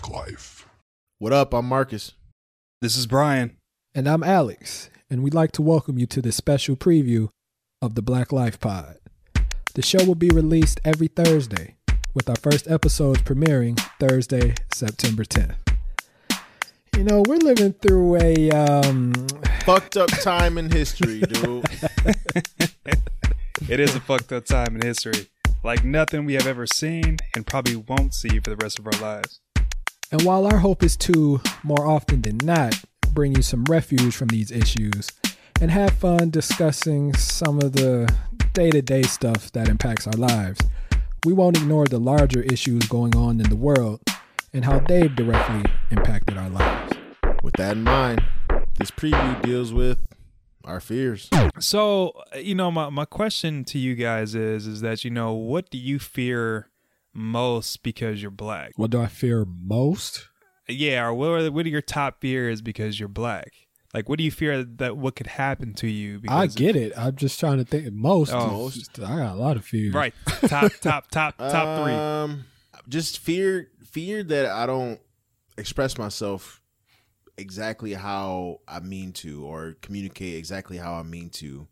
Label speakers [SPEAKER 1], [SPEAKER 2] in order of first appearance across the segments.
[SPEAKER 1] BlacLife.
[SPEAKER 2] What up? I'm Marcus.
[SPEAKER 3] This is Brian.
[SPEAKER 4] And I'm Alex, and we'd like to welcome you to this special preview of the BlacLife Pod. The show will be released every Thursday, with our first episodes premiering Thursday, September 10th. You know, we're living through a um
[SPEAKER 2] Fucked up time in history, dude.
[SPEAKER 3] It is a fucked up time in history. Like nothing we have ever seen and probably won't see for the rest of our lives.
[SPEAKER 4] And while our hope is to more often than not bring you some refuge from these issues and have fun discussing some of the day-to-day stuff that impacts our lives, we won't ignore the larger issues going on in the world and how they've directly impacted our lives.
[SPEAKER 2] With that in mind, this preview deals with our fears.
[SPEAKER 3] So, you know, my, my question to you guys is is that, you know, what do you fear most because you're black?
[SPEAKER 4] What do I fear most?
[SPEAKER 3] Yeah, or what are, what are your top fears because you're black? Like, what do you fear that what could happen to you?
[SPEAKER 4] I
[SPEAKER 3] Because
[SPEAKER 4] get it. I'm just trying to think. Most,
[SPEAKER 3] Oh.
[SPEAKER 4] is just- I got a lot of fears.
[SPEAKER 3] Right. Top, top, top, top three.
[SPEAKER 2] Um, just fear, fear that I don't express myself exactly how I mean to, or communicate exactly how I mean to,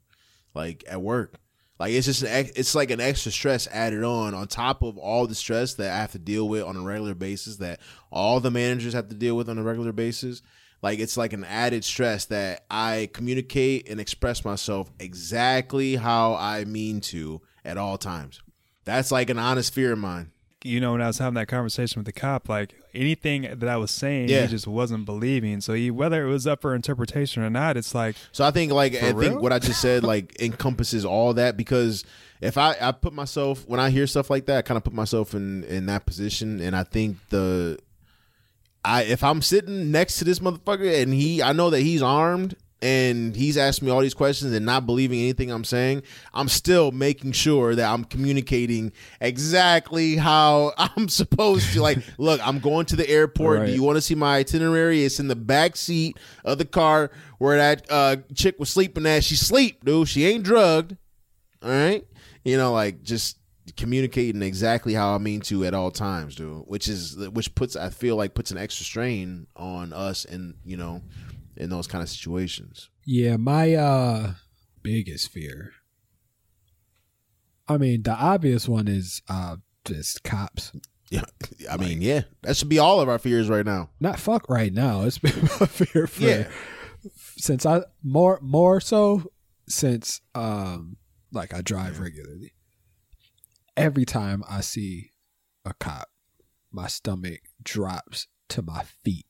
[SPEAKER 2] like at work. Like it's just an, it's like an extra stress added on on top of all the stress that I have to deal with on a regular basis that all the managers have to deal with on a regular basis. Like it's like an added stress that I communicate and express myself exactly how I mean to at all times. That's like an honest fear of mine.
[SPEAKER 3] You know, when I was having that conversation with the cop, like anything that I was saying,
[SPEAKER 2] Yeah.
[SPEAKER 3] he just wasn't believing. So he, whether it was up for interpretation or not, it's like,
[SPEAKER 2] So I think like I
[SPEAKER 3] real?
[SPEAKER 2] think what I just said like encompasses all that because if I I put myself when I hear stuff like that, I kind of put myself in in that position, and I think the I if I'm sitting next to this motherfucker and he I know that he's armed and he's asking me all these questions and not believing anything I'm saying, I'm still making sure that I'm communicating exactly how I'm supposed to. Like, look, I'm going to the airport. Do you want to see my itinerary? It's in the back seat of the car where that uh, chick was sleeping at. She sleep, dude. She ain't drugged. All right, you know, like just communicating exactly how I mean to at all times, dude. Which is which puts I feel like puts an extra strain on us, and you know, in those kind of situations.
[SPEAKER 4] Yeah, my uh biggest fear. I mean, the obvious one is uh just cops.
[SPEAKER 2] Yeah, I mean, yeah, that should be all of our fears right now.
[SPEAKER 4] Not fuck right now. It's been my fear for
[SPEAKER 2] Yeah.
[SPEAKER 4] since I more more so since um like I drive regularly. Every time I see a cop, my stomach drops to my feet.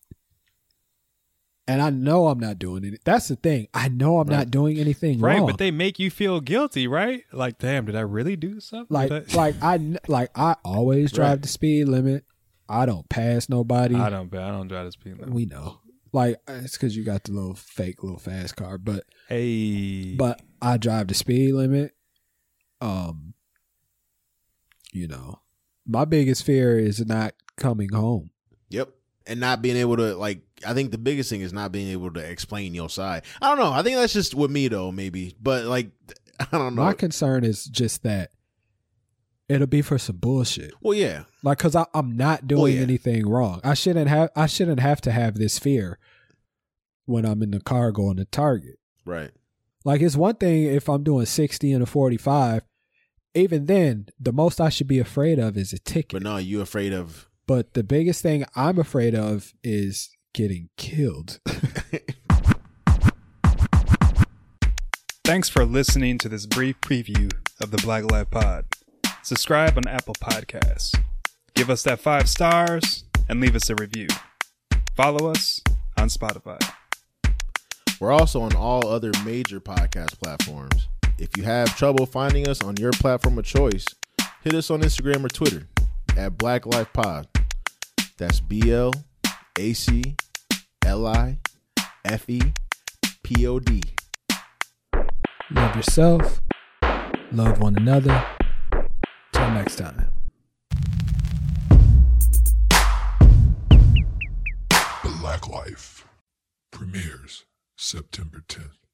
[SPEAKER 4] And I know I'm not doing it. That's the thing. I know I'm
[SPEAKER 2] Right.
[SPEAKER 4] not doing anything
[SPEAKER 3] right,
[SPEAKER 4] wrong.
[SPEAKER 3] but they make you feel guilty, right? Like, damn, did I really do something?
[SPEAKER 4] like
[SPEAKER 3] I-
[SPEAKER 4] like I like I always drive
[SPEAKER 2] Right.
[SPEAKER 4] the speed limit. I don't pass nobody.
[SPEAKER 3] I don't, I don't drive the speed limit.
[SPEAKER 4] we know. Like it's because you got the little fake little fast car, but
[SPEAKER 3] Hey,
[SPEAKER 4] but I drive the speed limit. Um, you know, my biggest fear is not coming home.
[SPEAKER 2] Yep. And not being able to like I think the biggest thing is not being able to explain your side. I don't know. I think that's just with me though, maybe. But like I don't know.
[SPEAKER 4] My concern is just that it'll be for some bullshit.
[SPEAKER 2] well, yeah.
[SPEAKER 4] Like, cause I, I'm not doing
[SPEAKER 2] yeah.
[SPEAKER 4] anything wrong. I shouldn't have. I shouldn't have to have this fear when I'm in the car going to Target.
[SPEAKER 2] Right.
[SPEAKER 4] Like, it's one thing if I'm doing 60 and a 45. Even then, the most I should be afraid of is a ticket.
[SPEAKER 2] But no, you afraid of
[SPEAKER 4] But the biggest thing I'm afraid of is getting killed.
[SPEAKER 3] thanks for listening to this brief preview of the BlacLife Pod. Subscribe on Apple Podcasts. Give us that five stars and leave us a review. Follow us on Spotify.
[SPEAKER 2] We're also on all other major podcast platforms. If you have trouble finding us on your platform of choice, hit us on Instagram or Twitter at BlacLife Pod. That's B L A C L I F E P O D.
[SPEAKER 4] love yourself. Love one another. Till next time.
[SPEAKER 1] BlacLife premieres September 10th.